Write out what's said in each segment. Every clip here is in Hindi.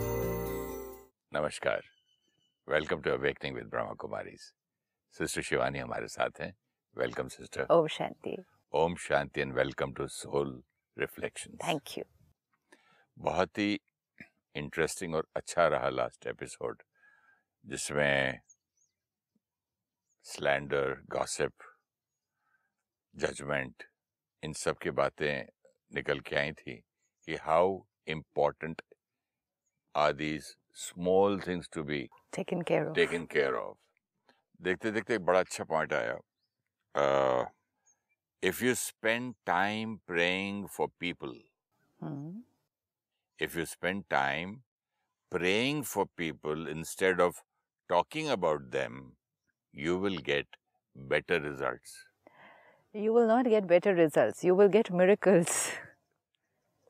नमस्कार। Welcome to awakening with Brahma Kumaris sister Shivani हमारे साथ हैं। Welcome sister Om Shanti. Om Shanti and welcome to soul reflection thank you बहुत ही इंटरेस्टिंग और अच्छा रहा लास्ट एपिसोड जिसमें स्लैंडर गॉसिप जजमेंट इन सब की बातें निकल के आई थी कि how important Are these small things to be taken care of taken care of देखते देखते एक बड़ा अच्छा पॉइंट आया if you spend time praying for people Hmm. if you spend time praying for people instead of talking about them, you will get better results. You will not get better results. You will get miracles.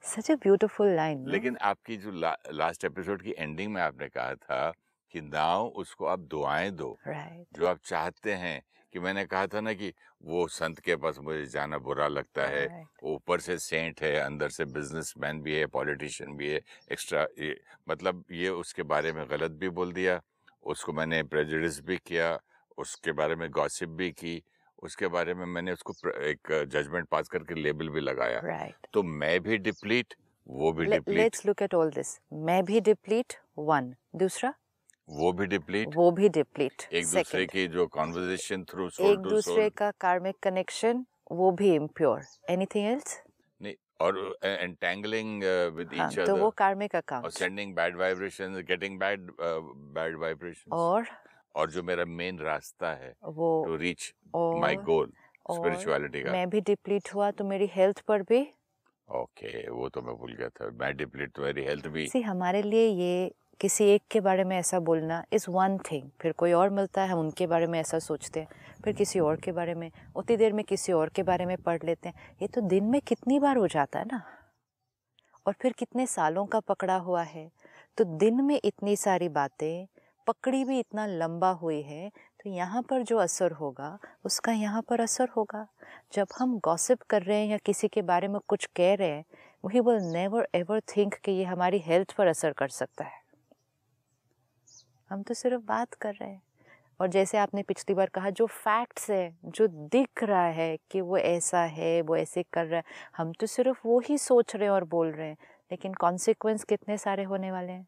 Such a beautiful line. no? लेकिन आपकी जो ला, लास्ट एपिसोड की एंडिंग में आपने कहा था कि नाउ उसको आप दुआएँ दो Right. जो आप चाहते हैं कि मैंने कहा था ना कि वो संत के पास मुझे जाना बुरा लगता है Right. ऊपर से सेंट है अंदर से बिजनेसमैन भी है पॉलिटिशियन भी है एक्स्ट्रा ये मतलब ये उसके बारे में गलत भी बोल दिया उसको मैंने प्रेजुडिस भी किया उसके बारे में गॉसिप भी की उसके बारे में मैंने उसको एक जजमेंट पास करके लेबल भी लगाया। Right. तो मैं भी डिप्लीट वो भी deplete. let's look at all this. मैं भी डिप्लीट वन दूसरा? वो भी डिप्लीट। वो भी डिप्लीट। एक Second. दूसरे की जो कॉन्वर्जेशन थ्रू एक दूसरे सोल का कार्मिक कनेक्शन वो भी इम्प्योर एनीथिंग एल्स नहीं और एंटेंगलिंग विद ईच तो वो अदर कार्मिक और account sending bad vibrations getting bad bad vibrations और? और जो मेरा मेन रास्ता है वो to reach my goal spirituality का। मैं भी डिप्लीट हुआ तो मेरी हेल्थ पर भी? ओके वो तो मैं भूल गया था। मैं डिप्लीट तो मेरी हेल्थ भी। सी हमारे लिए ये किसी एक के बारे में ऐसा बोलना इज़ वन थिंग फिर कोई और मिलता है हम उनके बारे में ऐसा सोचते हैं फिर किसी और के बारे में उतनी देर में किसी और के बारे में पढ़ लेते हैं। ये तो दिन में कितनी बार हो जाता है ना? और फिर कितने सालों का पकड़ा हुआ है? तो दिन में इतनी सारी बातें पकड़ी भी इतना लंबा हुई है तो यहाँ पर जो असर होगा, उसका यहाँ पर असर होगा। जब हम गॉसिप कर रहे हैं या किसी के बारे में कुछ कह रहे हैं we will never ever think कि ये हमारी हेल्थ पर असर कर सकता है। हम तो सिर्फ़ बात कर रहे हैं। और जैसे आपने पिछली बार कहा, जो फैक्ट्स है, जो दिख रहा है कि वो ऐसा है, वो ऐसे कर रहा है, हम तो सिर्फ़ वो ही सोच रहे हैं और बोल रहे हैं, लेकिन कॉन्सिक्वेंस कितने सारे होने वाले हैं?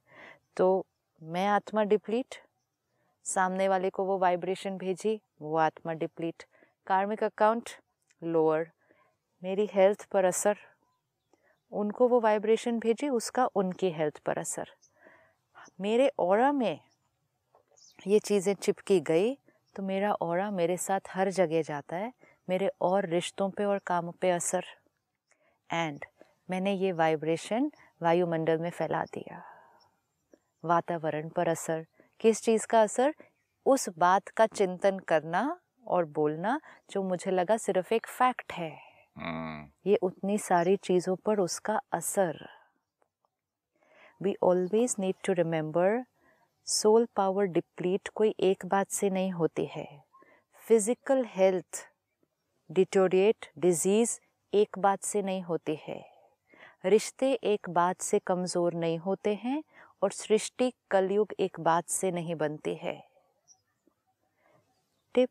तो मैं आत्मा डिप्लीट। सामने वाले को वो वाइब्रेशन भेजी, वो आत्मा डिप्लीट। कार्मिक अकाउंट, लोअर। मेरी हेल्थ पर असर। उनको वो वाइब्रेशन भेजी, उसका उनकी हेल्थ पर असर। मेरे और में ये चीज़ें चिपकी गई तो मेरा और मेरे साथ हर जगह जाता है। मेरे और रिश्तों पे और कामों पे असर। एंड मैंने ये वाइब्रेशन वायुमंडल में फैला दिया। वातावरण पर असर किस चीज़ का असर? उस बात का चिंतन करना और बोलना जो मुझे लगा सिर्फ़ एक फैक्ट है। हम्म, ये उतनी सारी चीज़ों पर उसका असर। We always need to remember soul power deplete कोई एक बात से नहीं होती है। फ़िज़िकल हेल्थ डिटोरिएट डिज़ीज़ एक बात से नहीं होती है। रिश्ते एक बात से कमज़ोर नहीं होते हैं और सृष्टि कलयुग एक बात से नहीं बनती है। टिप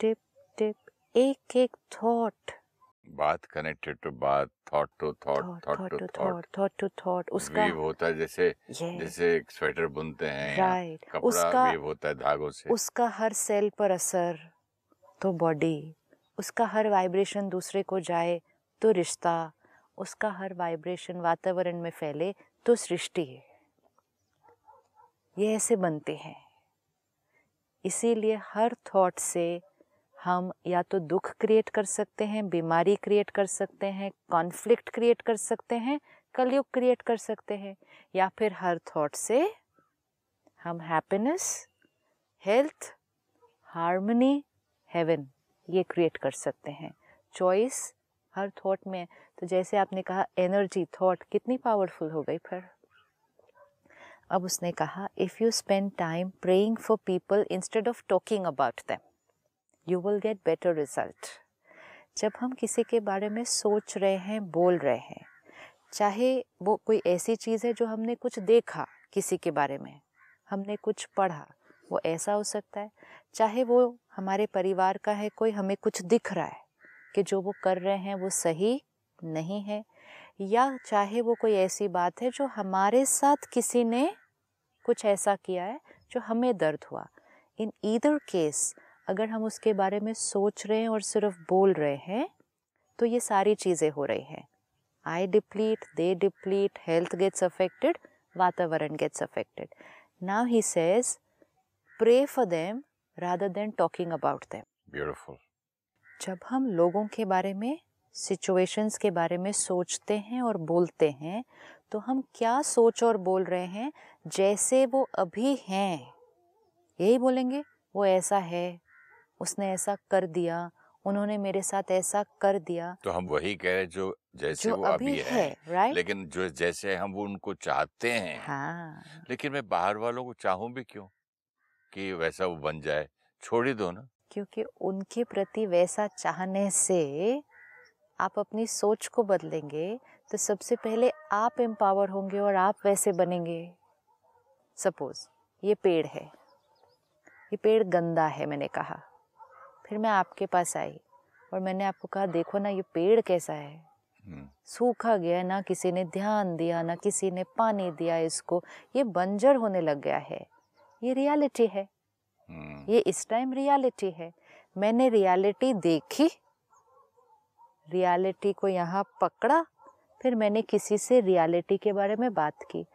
टिप टिप एक एक थॉट बात कनेक्टेड टू बात thought to thought thought to thought thought to thought उसका वीव होता है जैसे. जैसे एक स्वेटर बुनते हैं या Right. उसका- वीव होता है धागों से। उसका हर सेल पर असर तो बॉडी उसका हर वाइब्रेशन दूसरे को जाए तो रिश्ता उसका हर वाइब्रेशन वातावरण में फैले तो सृष्टि ये ऐसे बनते हैं। इसीलिए हर थॉट से हम या तो दुख क्रिएट कर सकते हैं, बीमारी क्रिएट कर सकते हैं कॉन्फ्लिक्ट क्रिएट कर सकते हैं, कलयुग क्रिएट कर सकते हैं, या फिर हर थॉट से हम हैप्पीनेस हेल्थ हार्मनी हेवन ये क्रिएट कर सकते हैं। चॉइस हर थॉट में तो जैसे आपने कहा एनर्जी थॉट कितनी पावरफुल हो गई फिर। अब उसने कहा if you spend time praying for people instead of talking about them you will get better result जब हम किसी के बारे में सोच रहे हैं, बोल रहे हैं, चाहे वो कोई ऐसी चीज़ है जो हमने कुछ देखा किसी के बारे में, हमने कुछ पढ़ा, वो ऐसा हो सकता है, चाहे वो हमारे परिवार का है, कोई हमें कुछ दिख रहा है कि जो वो कर रहे हैं वो सही नहीं है या चाहे वो कोई ऐसी बात है जो हमारे साथ किसी ने कुछ ऐसा किया है जो हमें दर्द हुआ। इन ईदर केस अगर हम उसके बारे में सोच रहे हैं और सिर्फ़ बोल रहे हैं तो ये सारी चीज़ें हो रही हैं। I deplete they deplete health gets affected वातावरण gets affected now he says pray for them rather than talking about them beautiful जब हम लोगों के बारे में सिचुएशंस के बारे में सोचते हैं और बोलते हैं तो हम क्या सोच और बोल रहे हैं जैसे वो अभी हैं? यही बोलेंगे वो ऐसा है उसने ऐसा कर दिया उन्होंने मेरे साथ ऐसा कर दिया। तो हम वही कह रहे जो जैसे जो वो अभी अभी है है राइट लेकिन जो जैसे हम वो उनको चाहते हैं। हाँ। लेकिन मैं बाहर वालों को चाहूँ भी क्यों? कि वैसा वो बन जाए छोड़ ही दो ना। क्योंकि उनके प्रति वैसा चाहने से आप अपनी सोच को बदलेंगे तो सबसे पहले आप एम्पावर होंगे और आप वैसे बनेंगे। सपोज़ ये पेड़ है। ये पेड़ गंदा है मैंने कहा। फिर मैं आपके पास आई और मैंने आपको कहा देखो ना ये पेड़ कैसा है। हम्म, सूखा गया ना किसी ने ध्यान दिया ना किसी ने पानी दिया इसको। ये बंजर होने लग गया है। ये रियलिटी है। हम्म, ये इस टाइम रियलिटी है। मैंने रियलिटी देखी रियलिटी को यहाँ पकड़ा फिर मैंने किसी से रियलिटी के बारे में बात की।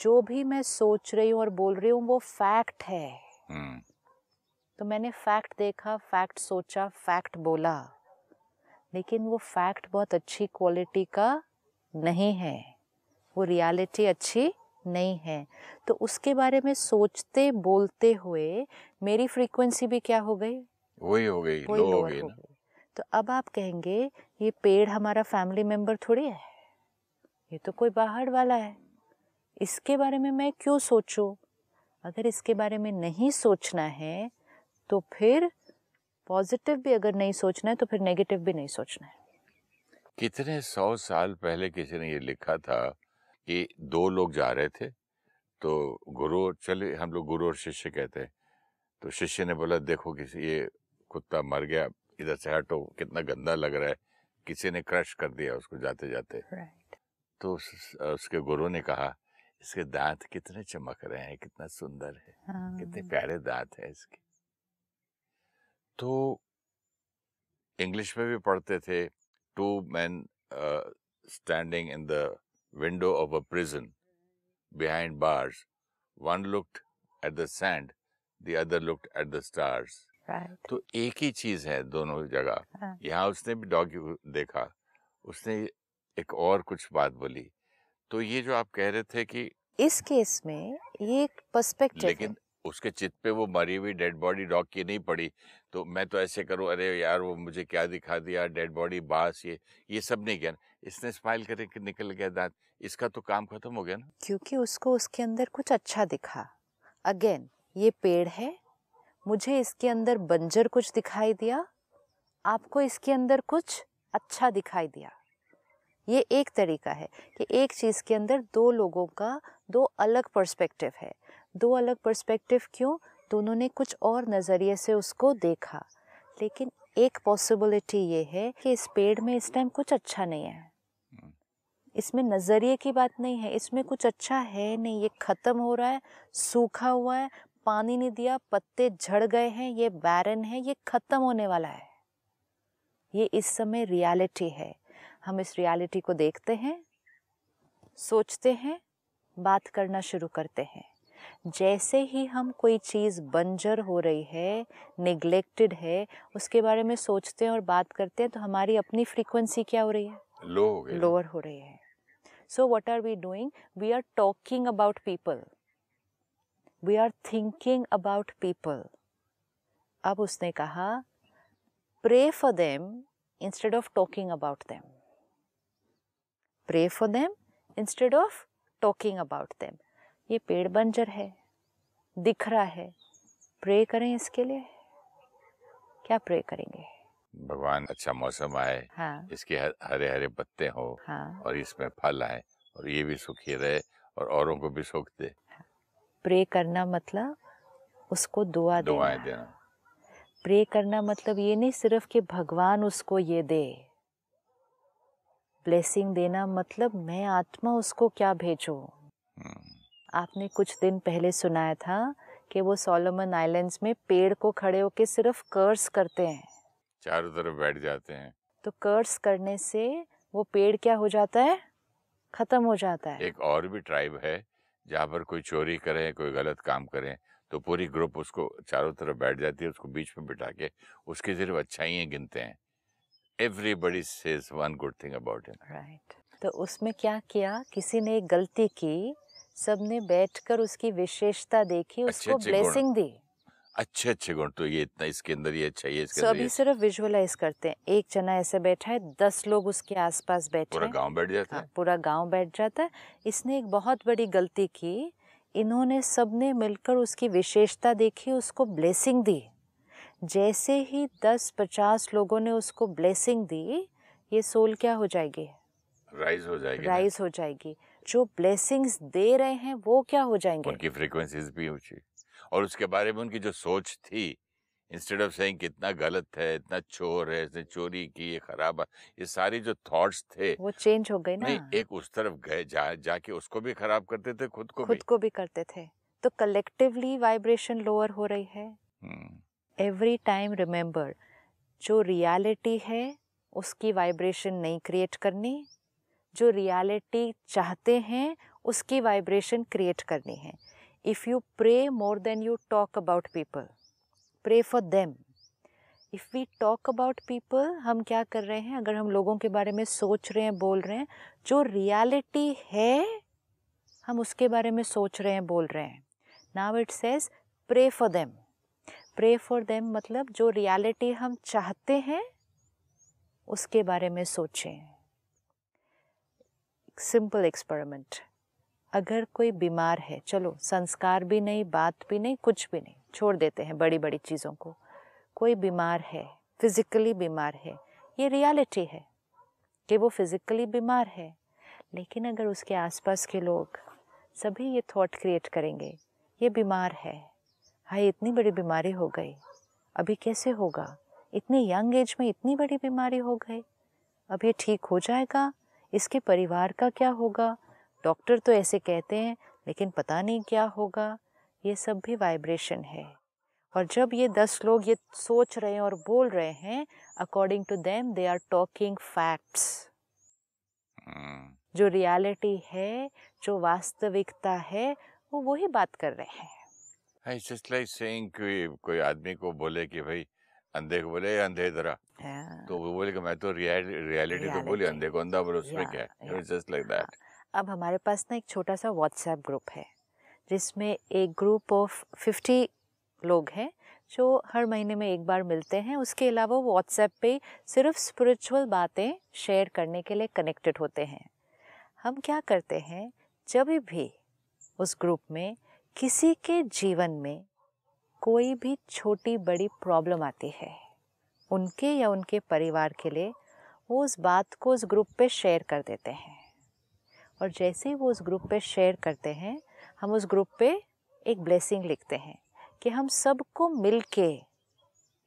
जो भी मैं सोच रही हूँ और बोल रही हूँ वो फैक्ट है। हम्म, तो मैंने फैक्ट देखा फैक्ट सोचा फैक्ट बोला। लेकिन वो फैक्ट बहुत अच्छी क्वालिटी का नहीं है। वो रियलिटी अच्छी नहीं है। तो उसके बारे में सोचते बोलते हुए मेरी फ्रीक्वेंसी भी क्या हो गई? वही हो गई लो हो गई। तो अब आप कहेंगे, ये पेड़ हमारा फैमिली मेंबर थोड़ी है? ये तो कोई बाहर वाला है। इसके बारे में मैं क्यों सोचूं? अगर इसके बारे में नहीं सोचना है तो फिर पॉजिटिव भी अगर नहीं सोचना है तो फिर नेगेटिव भी नहीं सोचना है। कितने सौ साल पहले किसी ने ये लिखा था कि दो लोग जा रहे थे तो गुरु चले हम लोग गुरु और शिष्य कहते हैं। तो शिष्य ने बोला, देखो किसी, ये कुत्ता मर गया इधर से हटो कितना गंदा लग रहा है। किसी ने क्रश कर दिया उसको जाते जाते राइट तो उस, उसके गुरु ने कहा इसके दांत कितने चमक रहे हैं कितना सुंदर है कितने प्यारे दांत है इसके। तो इंग्लिश में भी पढ़ते थे two man standing in the window of a prison behind bars one looked at the sand the other looked at the stars right तो एक ही चीज़ है दोनों जगह। हाँ। यहाँ उसने भी डॉग देखा उसने एक और कुछ बात बोली। तो ये जो आप कह रहे थे कि इस केस में ये एक पर्सपेक्टिव लेकिन उसके चित पे वो मरी हुई डेड बॉडी डॉग की नहीं पड़ी। तो मैं तो ऐसे करूँ अरे यार वो मुझे क्या दिखा दिया डेड बॉडी बास ये ये सब नहीं किया। इसने स्माइल करे कि निकल गया दांत। इसका तो काम खत्म हो गया ना। क्योंकि उसको उसके अंदर कुछ अच्छा दिखा। अगेन ये पेड़ है मुझे इसके अंदर बंजर कुछ दिखाई दिया आपको इसके अंदर कुछ अच्छा दिखाई दिया। ये एक तरीका है कि एक चीज़ के अंदर दो लोगों का दो अलग पर्सपेक्टिव है। दो अलग पर्सपेक्टिव क्यों? दोनों ने कुछ और नज़रिए से उसको देखा। लेकिन एक पॉसिबिलिटी ये है कि इस पेड़ में इस टाइम कुछ अच्छा नहीं है। इसमें नज़रिए की बात नहीं है इसमें कुछ अच्छा है नहीं। ये ख़त्म हो रहा है सूखा हुआ है पानी नहीं दिया पत्ते झड़ गए हैं ये बैरन है ये ख़त्म होने वाला है। ये इस समय रियलिटी है। हम इस रियलिटी को देखते हैं सोचते हैं बात करना शुरू करते हैं। जैसे ही हम कोई चीज़ बंजर हो रही है निगलेक्टेड है उसके बारे में सोचते हैं और बात करते हैं तो हमारी अपनी फ्रीक्वेंसी क्या हो रही है? लो। लोअर हो रही है। So what are we doing we are talking about people we are thinking about people अब उसने कहा pray for them instead of talking about them pray for them instead of talking about them ये पेड़ बंजर है दिख रहा है। प्रे करें इसके लिए। क्या प्रे करेंगे? भगवान अच्छा मौसम आए। हाँ। इसके हरे हरे पत्ते हो हाँ। और इसमें फल आए और ये भी सुखी रहे और औरों को भी सुख दे। प्रे करना मतलब उसको दुआ देना। प्रे करना मतलब ये नहीं सिर्फ़ कि भगवान उसको ये दे। ब्लेसिंग देना मतलब मैं आत्मा उसको क्या भेजूं? हम्म, आपने कुछ दिन पहले सुनाया था कि वो सोलोमन आइलैंड्स में पेड़ को खड़े होके सिर्फ़ कर्स करते हैं। चारों तरफ़ बैठ जाते हैं। तो कर्स करने से वो पेड़ क्या हो जाता है? खत्म हो जाता है। एक और भी ट्राइब है जहाँ पर कोई चोरी करे कोई गलत काम करे तो पूरी ग्रुप उसको चारों तरफ़ बैठ जाती है उसको बीच में बिठा के उसकी सिर्फ़ अच्छाइयाँ गिनते हैं। Everybody says one good thing about him right तो उसमें क्या किया? किसी ने एक गलती की सबने बैठकर उसकी विशेषता देखी उसको। ब्लेसिंग दी। अच्छे अच्छे गुण तो ये इतना इसके अंदर ये अच्छा ये इसके अंदर अभी सिर्फ़ विजुअलाइज करते हैं। एक जना ऐसे बैठा है दस लोग उसके आसपास बैठे पूरा गाँव बैठ जाता हाँ, है? पूरा गाँव बैठ जाता है। इसने एक बहुत बड़ी गलती की। इन्होंने सबने मिलकर उसकी विशेषता देखी उसको ब्लेसिंग दी। जैसे ही दस पचास लोगों ने उसको ब्लेसिंग दी ये सोल क्या हो जाएगी? राइज हो जाएगी राइज हो जाएगी। जो ब्लेसिंग्स दे रहे हैं वो क्या हो जाएँगे? उनकी फ्रीक्वेंसीज भी ऊँची। और उसके बारे में उनकी जो सोच थी इंस्टेड ऑफ़ सेइंग कितना गलत है इतना चोर है इसने चोरी की ये खराब है ये सारी जो थॉट्स थे वो चेंज हो गए ना। नहीं एक उस तरफ़ गए जा जाके उसको भी खराब करते थे खुद को खुद भी को भी करते थे। तो कलेक्टिवली वाइब्रेशन लोअर हो रही है। एवरी टाइम रिमेम्बर जो रियलिटी है उसकी वाइब्रेशन नहीं क्रिएट करनी। जो रियलिटी चाहते हैं उसकी वाइब्रेशन क्रिएट करनी है। If you pray more than you talk about people pray for them if we talk about people हम क्या कर रहे हैं? अगर हम लोगों के बारे में सोच रहे हैं, बोल रहे हैं, जो रियलिटी है, हम उसके बारे में सोच रहे हैं, बोल रहे हैं। Now it says pray for them pray for them मतलब जो रियलिटी हम चाहते हैं, उसके बारे में सोचें। सिंपल एक्सपेरिमेंट अगर कोई बीमार है, चलो, संस्कार भी नहीं, बात भी नहीं, कुछ भी नहीं, छोड़ देते हैं बड़ी बड़ी चीज़ों को। कोई बीमार है फिजिकली बीमार है, ये रियलिटी है कि वो फिजिकली बीमार है। लेकिन अगर उसके आसपास के लोग सभी ये थॉट क्रिएट करेंगे, ये बीमार है, हाय, इतनी बड़ी बीमारी हो गई, अभी कैसे होगा? इतनी यंग एज में इतनी बड़ी बीमारी हो गई, अब ये ठीक हो जाएगा? इसके परिवार का क्या होगा? डॉक्टर तो ऐसे कहते हैं लेकिन पता नहीं क्या होगा। ये सब भी वाइब्रेशन है। और जब ये दस लोग ये सोच रहे हैं और बोल रहे हैं according to them they are talking facts जो रियलिटी है जो वास्तविकता है वो वही बात कर रहे हैं। हाँ, it's just like saying कोई आदमी को बोले कि भाई अंधे को बोले अंधे आ। हाँ, तो वो बोले कि मैं तो रियलिटी तो बोली अंधे को अंधा बोले उसमें Yeah, क्या yeah. जस्ट लाइक दैट अब हमारे पास ना एक छोटा सा व्हाट्सएप ग्रुप है, जिसमें एक ग्रुप ऑफ़ फिफ्टी लोग हैं, जो हर महीने में एक बार मिलते हैं। उसके अलावा व्हाट्सएप पे सिर्फ़ स्पिरिचुअल बातें शेयर करने के लिए कनेक्टेड होते हैं। हम क्या करते हैं, जब भी उस ग्रुप में किसी के जीवन में कोई भी छोटी बड़ी प्रॉब्लम आती है, उनके या उनके परिवार के लिए, वो उस बात को उस ग्रुप पे शेयर कर देते हैं। और जैसे ही वो उस ग्रुप पे शेयर करते हैं, हम उस ग्रुप पे एक ब्लेसिंग लिखते हैं कि हम सबको मिल के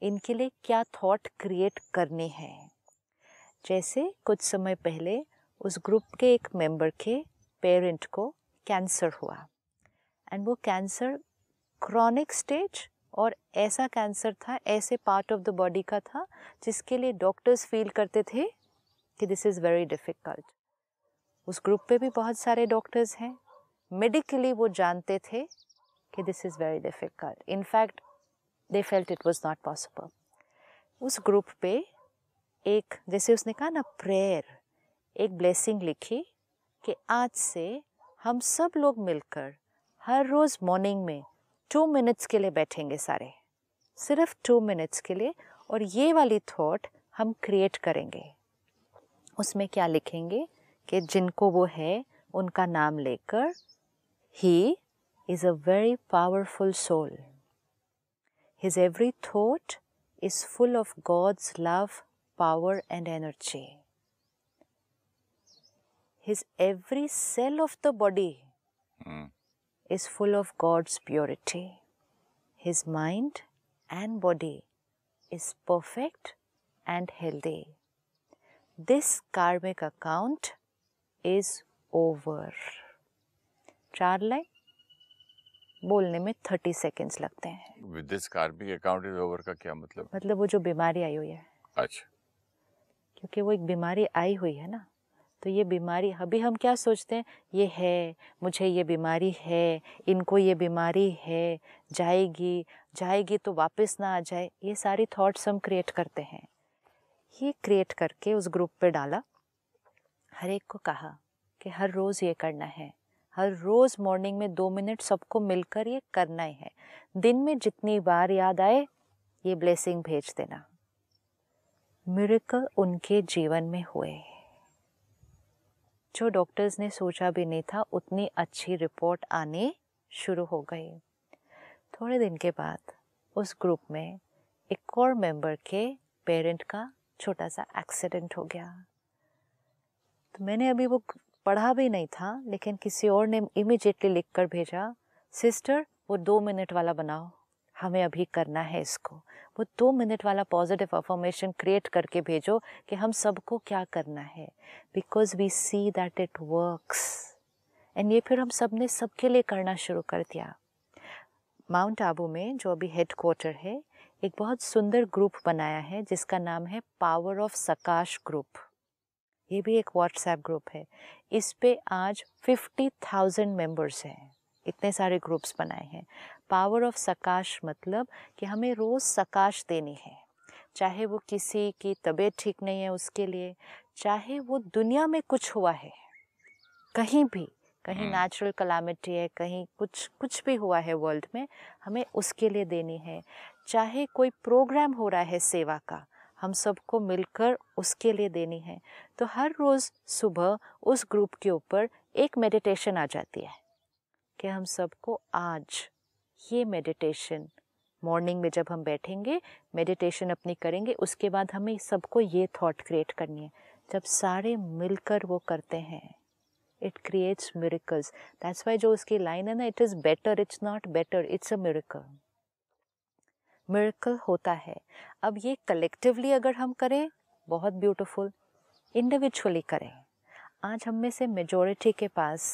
इनके लिए क्या थॉट क्रिएट करनी है। जैसे कुछ समय पहले उस ग्रुप के एक मेंबर के पेरेंट को कैंसर हुआ। एंड वो कैंसर क्रॉनिक स्टेज और ऐसा कैंसर था, ऐसे पार्ट ऑफ़ द बॉडी का था जिसके लिए डॉक्टर्स फील करते थे कि दिस इज़ वेरी डिफ़िकल्ट उस ग्रुप पे भी बहुत सारे डॉक्टर्स हैं। मेडिकली वो जानते थे कि this is very difficult in fact they felt it was not possible उस ग्रुप पे एक, जैसे उसने कहा ना प्रेयर एक ब्लेसिंग लिखी कि आज से हम सब लोग मिलकर हर रोज़ मॉर्निंग में टू मिनट्स के लिए बैठेंगे सारे। सिर्फ़ टू मिनट्स के लिए और ये वाली थॉट हम क्रिएट करेंगे। उसमें क्या लिखेंगे? कि जिनको वो है उनका नाम लेकर ही is a very powerful soul his every thought is full of God's love power and energy his every cell of the body is full of God's purity his mind and body is perfect and healthy this karmic account is over. चार लाइन? बोलने में थर्टी सेकेंड्स लगते हैं। With this karmic account is over का क्या मतलब? मतलब वो जो बीमारी आई हुई है। अच्छा। क्योंकि वो एक बीमारी आई हुई है ना। तो ये बीमारी अभी हम क्या सोचते हैं? ये है मुझे ये बीमारी है इनको ये बीमारी है जाएगी जाएगी तो वापस ना आ जाए। ये सारी थॉट्स हम क्रिएट करते हैं। ये क्रिएट करके उस ग्रुप पे डाला। हर एक को कहा कि हर रोज़ ये करना है। हर रोज़ मॉर्निंग में दो मिनट सबको मिलकर ये करना ही है। दिन में जितनी बार याद आए, ये ब्लेसिंग भेज देना। मिरेकल उनके जीवन में हुए। जो डॉक्टर्स ने सोचा भी नहीं था, उतनी अच्छी रिपोर्ट आने शुरू हो गई। थोड़े दिन के बाद उस ग्रुप में एक और मेंबर के पेरेंट का छोटा सा एक्सीडेंट हो गया। तो मैंने अभी वो पढ़ा भी नहीं था, लेकिन किसी और ने इमिजिएटली लिख कर भेजा सिस्टर वो दो मिनट वाला बनाओ। हमें अभी करना है इसको। वो दो मिनट वाला पॉजिटिव अफॉर्मेशन क्रिएट करके भेजो कि हम सबको क्या करना है। Because we see that it works and ये फिर हम सबने सबके लिए करना शुरू कर दिया। माउंट आबू में, जो अभी हेड क्वार्टर है, एक बहुत सुंदर ग्रुप बनाया है, जिसका नाम है पावर ऑफ़ सकाश ग्रुप ये भी एक व्हाट्सएप ग्रुप है। इस पे आज फिफ्टी थाउज़ेंड मेंबर्स हैं। इतने सारे ग्रुप्स बनाए हैं। पावर ऑफ़ सकाश मतलब कि हमें रोज़ सकाश देनी है। चाहे वो किसी की तबीयत ठीक नहीं है उसके लिए चाहे वो दुनिया में कुछ हुआ है। कहीं भी कहीं नेचुरल कलामिटी है कहीं कुछ कुछ भी हुआ है वर्ल्ड में हमें उसके लिए देनी है। चाहे कोई प्रोग्राम हो रहा है सेवा का हम सबको मिलकर उसके लिए देनी है। तो हर रोज़ सुबह उस ग्रुप के ऊपर एक मेडिटेशन आ जाती है कि हम सबको आज ये मेडिटेशन मॉर्निंग में जब हम बैठेंगे मेडिटेशन अपनी करेंगे, उसके बाद हमें सबको ये थॉट क्रिएट करनी है। जब सारे मिलकर वो करते हैं it creates miracles that's why जो उसकी लाइन है ना it is better it's not better it's a miracle miracle होता है। अब ये कलेक्टिवली अगर हम करें बहुत ब्यूटीफुल इंडिविजुअली करें। आज हम में से मेजोरिटी के पास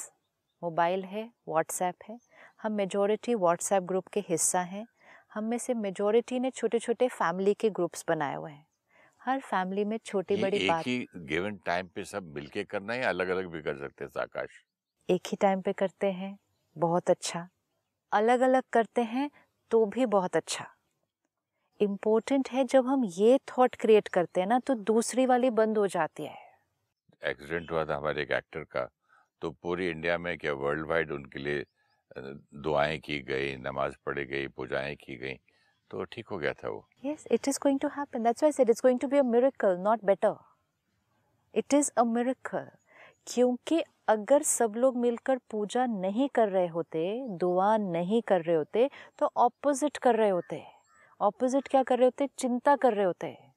मोबाइल है व्हाट्सएप है। हम मेजोरिटी व्हाट्सएप ग्रुप के हिस्सा हैं। हम में से मेजोरिटी ने छोटे छोटे फैमिली के ग्रुप्स बनाए हुए हैं। हर फैमिली में छोटी बड़ी एक बात ही गिवन टाइम पे सब मिलके करना है अलग अलग भी कर सकते हैं आकाश एक ही टाइम पे करते हैं बहुत अच्छा। अलग अलग करते हैं तो भी बहुत अच्छा। इम्पोर्टेंट है जब हम ये थॉट क्रिएट करते हैं ना तो दूसरी वाली बंद हो जाती है एक्सीडेंट हुआ था हमारे एक एक्टर का तो पूरी इंडिया में क्या वर्ल्ड वाइड उनके लिए दुआएँ की गई नमाज़ पढ़ी गई पूजाएँ की गई तो ठीक हो गया था वो Yes, it is going to happen. That's why I said it's going to be a miracle, not better. It is a miracle. क्योंकि अगर सब लोग मिलकर पूजा नहीं कर रहे होते दुआ नहीं कर रहे होते तो ऑपोजिट कर रहे होते ऑपोजिट क्या कर रहे होते? चिंता कर रहे होते हैं।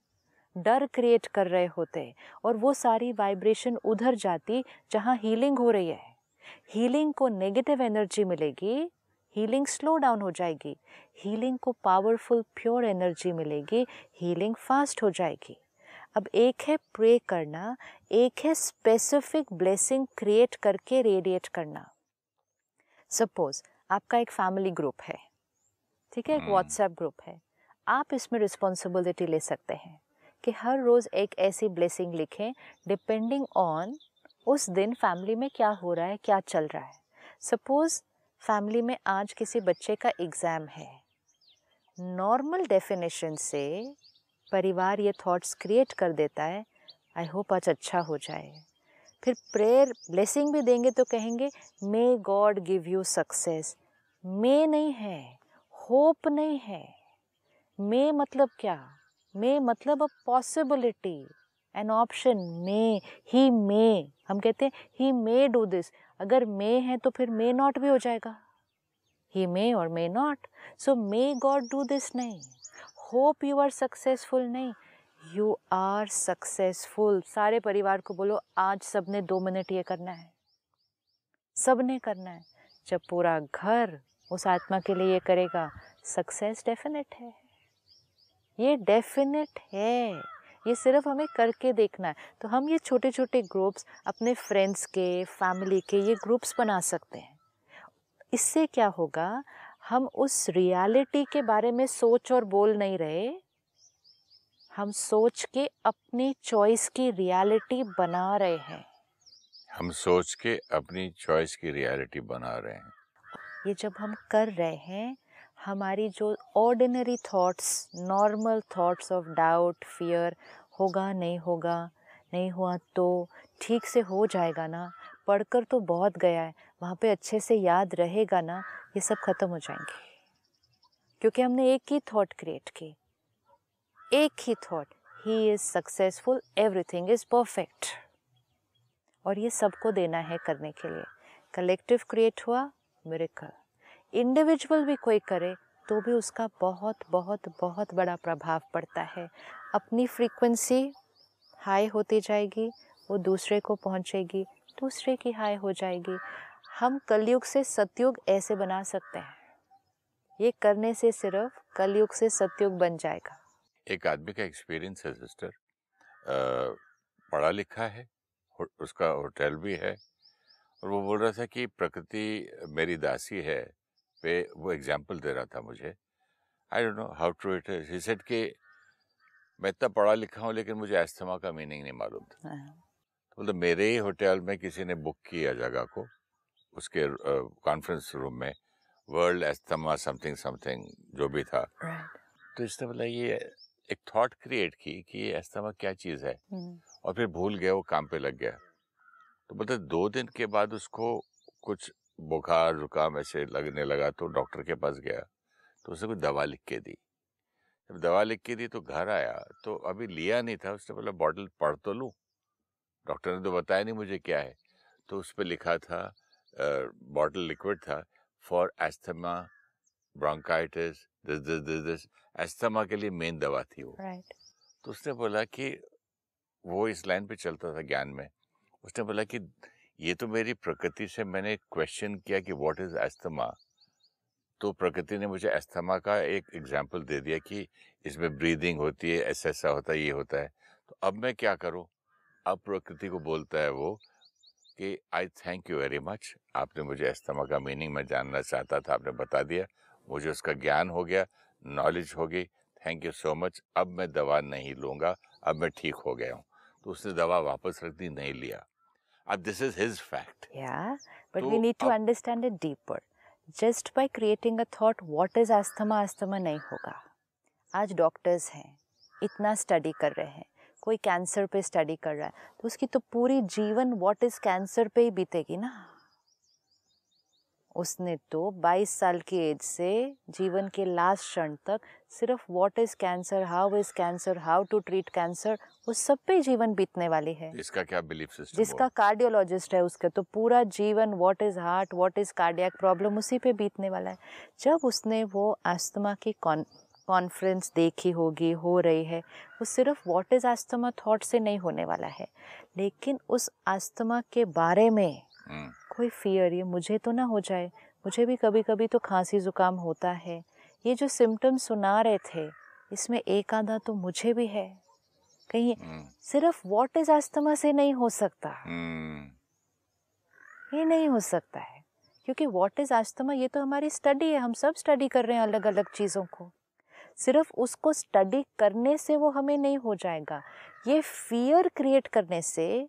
डर क्रिएट कर रहे होते और वो सारी वाइब्रेशन उधर जाती जहाँ हीलिंग हो रही है। हीलिंग को नेगेटिव एनर्जी मिलेगी हीलिंग स्लो डाउन हो जाएगी। हीलिंग को पावरफुल प्योर एनर्जी मिलेगी हीलिंग फास्ट हो जाएगी। अब एक है प्रे करना एक है स्पेसिफिक ब्लेसिंग क्रिएट करके रेडिएट करना। सपोज़ आपका एक फैमिली ग्रुप है ठीक है? एक हम्म। व्हाट्सएप ग्रुप है। आप इसमें रिस्पॉन्सिबिलिटी ले सकते हैं कि हर रोज़ एक ऐसी ब्लेसिंग लिखें डिपेंडिंग ऑन उस दिन फैमिली में क्या हो रहा है, क्या चल रहा है। सपोज़ फैमिली में आज किसी बच्चे का एग्ज़ाम है। नॉर्मल डेफिनेशन से परिवार ये थॉट्स क्रिएट कर देता है आई होप आज अच्छा हो जाए। फिर प्रेयर ब्लेसिंग भी देंगे तो कहेंगे may God give you success may नहीं है होप नहीं है। मे मतलब क्या? मे मतलब a possibility an option may he may हम कहते हैं ही मे डू दिस अगर मे है तो फिर मे नॉट भी हो जाएगा। ही मे और may not so may God do this नहीं. होप यू आर सक्सेसफुल नहीं. यू आर सक्सेसफुल सारे परिवार को बोलो, आज सबने दो मिनट ये करना है। सबने करना है। जब पूरा घर उस आत्मा के लिए ये करेगा सक्सेस डेफिनेट है। ये डेफिनेट है। ये सिर्फ़ हमें करके देखना है। तो हम ये छोटे छोटे ग्रुप्स अपने फ्रेंड्स के फैमिली के ये ग्रुप्स बना सकते हैं। इससे क्या होगा? हम उस रियलिटी के बारे में सोच और बोल नहीं रहे। हम सोच के अपनी चॉइस की रियलिटी बना रहे हैं। हम सोच के अपनी चॉइस की रियलिटी बना रहे हैं। ये जब हम कर रहे हैं हमारी जो ordinary thoughts normal thoughts of doubt fear होगा, नहीं होगा, नहीं हुआ तो ठीक से हो जाएगा ना? पढ़कर तो बहुत गया है, वहाँ पे अच्छे से याद रहेगा ना? ये सब ख़त्म हो जाएँगे। क्योंकि हमने एक ही थॉट क्रिएट की। एक ही thought he is successful everything is perfect और ये सबको देना है करने के लिए। कलेक्टिव क्रिएट हुआ मेरे मेरेकल इंडिविजुअल भी कोई करे तो भी उसका बहुत बहुत बहुत बड़ा प्रभाव पड़ता है। अपनी फ्रीक्वेंसी हाई होती जाएगी, वो दूसरे को पहुंचेगी, दूसरे की हाई हो जाएगी। हम कलयुग से सतयुग ऐसे बना सकते हैं। ये करने से सिर्फ़ कलयुग से सतयुग बन जाएगा। एक आदमी का एक्सपीरियंस है सिस्टर पढ़ा लिखा है उसका होटल भी है, और वो बोल रहा था कि प्रकृति मेरी दासी है पे वो एग्ज़ाम्पल दे रहा था मुझे I don't know how true it is he said कि मैं इतना पढ़ा लिखा हूँ लेकिन मुझे एस्थमा का मीनिंग नहीं मालूम था हाँ। तो मतलब मेरे ही होटल में किसी ने बुक किया जगह को उसके कॉन्फ्रेंस uh, रूम में वर्ल्ड एस्थमा समथिंग समथिंग जो भी था right. तो इसने मतलब ये एक थॉट क्रिएट की कि ये एस्थमा क्या चीज़ है hmm. और फिर भूल गया वो काम पे लग गया तो मतलब दो दिन के बाद उसको कुछ बुखार जुकाम ऐसे लगने लगा तो डॉक्टर के पास गया तो उसने कुछ दवा लिख के दी। जब दवा लिख के दी तो घर आया तो अभी लिया नहीं था उसने बोला बॉटल पढ़ तो लूँ। डॉक्टर ने तो बताया नहीं मुझे क्या है तो उस पर लिखा था बॉटल लिक्विड था for asthma bronchitis this this this this. Asthma के लिए मेन दवा थी वो। right. तो उसने बोला कि वो इस लाइन पे चलता था ज्ञान में। उसने बोला कि ये तो मेरी प्रकृति से मैंने क्वेश्चन किया कि व्हाट इज़ एस्थमा तो प्रकृति ने मुझे एस्थमा का एक एग्ज़ाम्पल दे दिया कि इसमें ब्रीदिंग होती है ऐसा ऐसा होता है, ये होता है। तो अब मैं क्या करूँ? अब प्रकृति को बोलता है वो कि I thank you very much आपने मुझे एस्थमा का मीनिंग मैं जानना चाहता था, आपने बता दिया। मुझे उसका ज्ञान हो गया नॉलेज हो गई। थैंक यू सो मच अब मैं दवा नहीं लूँगा, अब मैं ठीक हो गया हूँ। तो उसने दवा वापस रख दी, नहीं लिया। अब दिस इज़ हिज फैक्ट या but we need to understand it deeper just by creating a thought what is asthma asthma नहीं होगा। आज डॉक्टर्स हैं इतना स्टडी कर रहे हैं कोई कैंसर पे स्टडी कर रहा है तो उसकी तो पूरी जीवन व्हाट इज़ कैंसर पे ही बीतेगी ना। उसने तो 22 साल की एज से जीवन के लास्ट क्षण तक सिर्फ़ what is cancer how is cancer how to treat cancer उस सब पे जीवन बीतने वाली है। इसका क्या बिलीफ सिस्टम जिसका कार्डियोलॉजिस्ट है उसका तो पूरा जीवन what is heart what is cardiac problem उसी पे बीतने वाला है। जब उसने वो आस्थमा की कॉन्फ्रेंस देखी होगी हो रही है वो सिर्फ़ व्हाट इज़ आस्थमा थॉट से नहीं होने वाला है। लेकिन उस आस्थमा के बारे में हम्म। कोई फियर ये मुझे तो ना हो जाए। मुझे भी कभी कभी तो खांसी ज़ुकाम होता है। ये जो सिम्टम्स सुना रहे थे इसमें एक आधा तो मुझे भी है। कहीं हम्म। सिर्फ़ वॉट इज़ आस्थमा से नहीं हो सकता। हम्म। ये नहीं हो सकता है। क्योंकि वॉट इज़ आस्थमा ये तो हमारी स्टडी है। हम सब स्टडी कर रहे हैं अलग अलग चीज़ों को। सिर्फ़ उसको स्टडी करने से वो हमें नहीं हो जाएगा। ये फियर क्रिएट करने से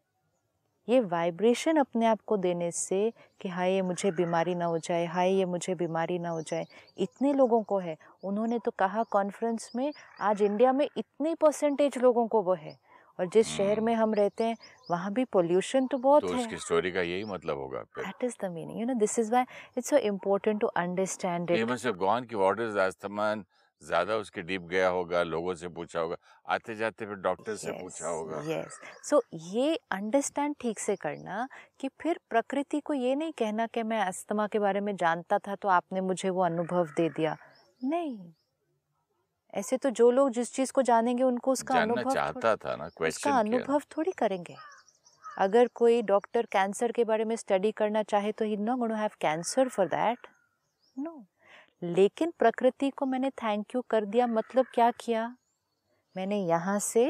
ये वाइब्रेशन अपने आप को देने से कि हाय ये मुझे बीमारी ना हो जाए हाय ये मुझे बीमारी ना हो जाए इतने लोगों को है। उन्होंने तो कहा कॉन्फ्रेंस में आज इंडिया में इतने परसेंटेज लोगों को वो है। और जिस शहर हम्म। में हम रहते हैं वहाँ भी पोल्यूशन तो बहुत तो है। उसकी स्टोरी का यही मतलब होगा that is the meaning you know this is why it's so important to understand it gone कि व्हाट इज़ अस्थमा ज़्यादा उसके डीप गया होगा लोगों से पूछा होगा आते जाते फिर डॉक्टर yes, से पूछा होगा। Yes yes. सो so, ये अंडरस्टैंड ठीक से करना कि फिर प्रकृति को ये नहीं कहना कि मैं अस्थमा के बारे में जानता था तो आपने मुझे वो अनुभव दे दिया। नहीं। ऐसे तो जो लोग जिस चीज़ को जानेंगे उनको उसका अनुभव चाहता था ना उसका अनुभव थोड़ी करेंगे। अगर कोई डॉक्टर कैंसर के बारे में स्टडी करना चाहे तो he not gonna have cancer for that no लेकिन प्रकृति को मैंने थैंक यू कर दिया। मतलब क्या किया? मैंने यहाँ से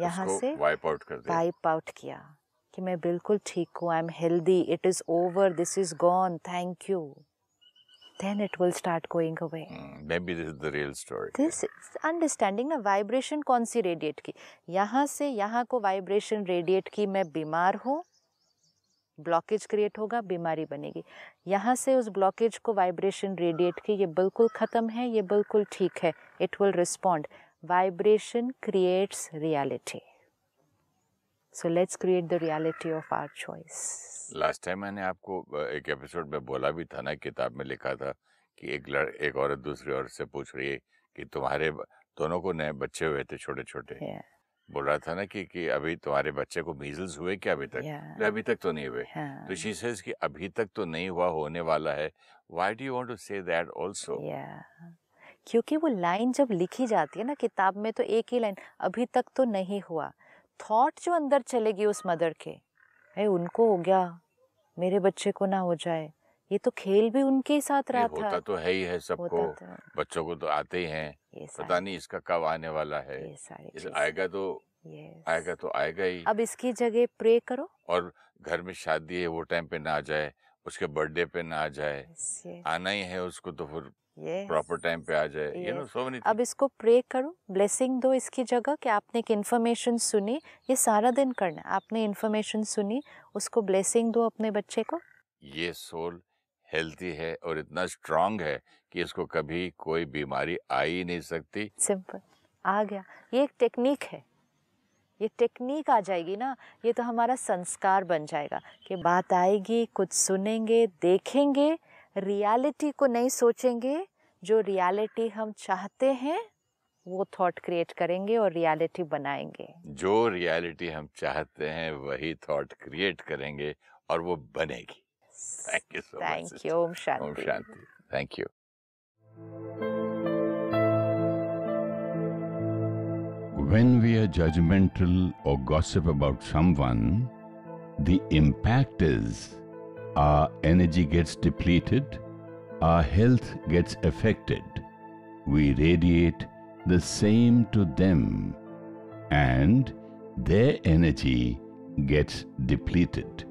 यहाँ से वाइप आउट कर दिया। वाइप आउट किया कि मैं बिल्कुल ठीक हूँ I am healthy it is over this is gone thank you then it will start going away. Hmm, maybe this is the real story. This is understanding ना वाइब्रेशन कौन सी रेडिएट की? यहाँ से यहाँ को वाइब्रेशन रेडिएट की मैं बीमार हूँ ब्लॉकेज क्रिएट होगा बीमारी बनेगी। यहाँ से उस ब्लॉकेज को वाइब्रेशन रेडिएट की ये बिल्कुल ख़त्म है ये बिल्कुल ठीक है it will respond vibration creates reality so let's create the reality of our choice last time मैंने आपको एक एपिसोड में बोला भी था ना किताब में लिखा था कि एक लड़ एक औरत दूसरी औरत से पूछ रही है कि तुम्हारे दोनों को नए बच्चे हुए थे छोटे छोटे yeah. बोल रहा था ना कि कि अभी तुम्हारे बच्चे को मीजल्स हुए क्या अभी तक? yeah. अभी तक तो नहीं हुए। हाँ. तो शी सेज कि अभी तक तो नहीं हुआ होने वाला है। Why do you want to say that also क्योंकि वो लाइन जब लिखी जाती है ना किताब में तो एक ही लाइन अभी तक तो नहीं हुआ। थॉट जो अंदर चलेगी उस मदर के है उनको हो गया। मेरे बच्चे को ना हो जाए। ये तो खेल भी उनके साथ रहा होता था तो है ही है सबको। बच्चों को तो आते ही हैं। पता नहीं इसका कब आने वाला है। इस आएगा तो आएगा तो आएगा ही। अब इसकी जगह प्रे करो। और घर में शादी है वो टाइम पे ना आ जाए उसके बर्थडे पे ना आ जाए आना ही है उसको तो फिर प्रॉपर टाइम पे आ जाए। यू नो सो मेनी अब इसको प्रे करो। ब्लेसिंग दो इसकी जगह कि आपने एक इन्फॉर्मेशन सुनी। ये सारा दिन करना आपने इन्फॉर्मेशन सुनी उसको ब्लेसिंग दो अपने बच्चे को। ये सोल हेल्थी है और इतना स्ट्रांग है कि इसको कभी कोई बीमारी आ ही नहीं सकती। सिंपल आ गया। ये एक टेक्निक है। ये टेक्निक आ जाएगी ना ये तो हमारा संस्कार बन जाएगा कि बात आएगी कुछ सुनेंगे देखेंगे रियलिटी को नहीं सोचेंगे जो रियलिटी हम चाहते हैं वो थॉट क्रिएट करेंगे और रियलिटी बनाएँगे। जो रियलिटी हम चाहते हैं वही थॉट क्रिएट करेंगे और वो बनेगी। Thank you so Thank much. Thank you. Om Shanti. Om Shanti. Thank you. When we are judgmental or gossip about someone, the impact is our energy gets depleted, our health gets affected. We radiate the same to them, and their energy gets depleted.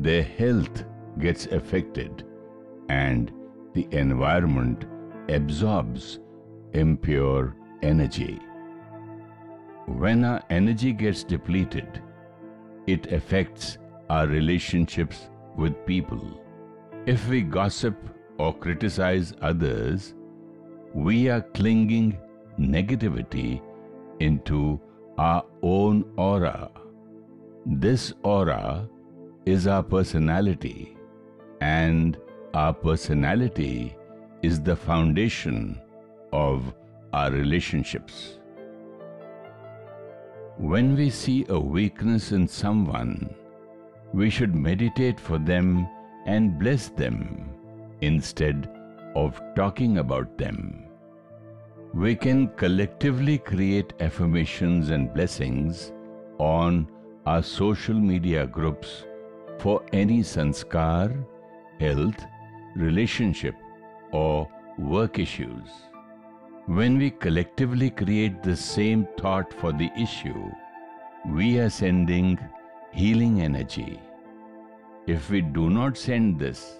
Their health gets affected, and the environment absorbs impure energy. When our energy gets depleted, it affects our relationships with people. If we gossip or criticize others, we are clinging negativity into our own aura. This aura is our personality, and our personality is the foundation of our relationships. When we see a weakness in someone, we should meditate for them and bless them instead of talking about them. We can collectively create affirmations and blessings on our social media groups for any sanskar, health, relationship, or work issues. When we collectively create the same thought for the issue, we are sending healing energy. If we do not send this,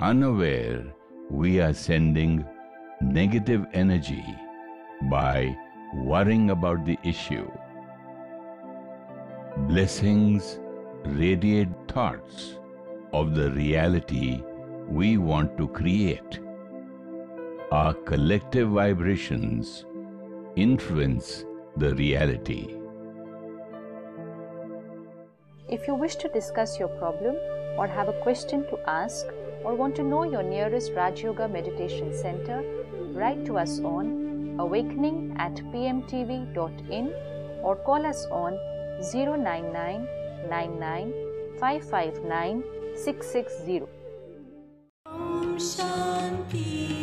unaware, we are sending negative energy by worrying about the issue. Blessings radiate thoughts of the reality we want to create. Our collective vibrations influence the reality. If you wish to discuss your problem or have a question to ask or want to know your nearest Raj Yoga Meditation Center, write to us on awakening at pmtv.in or call us on 099 660.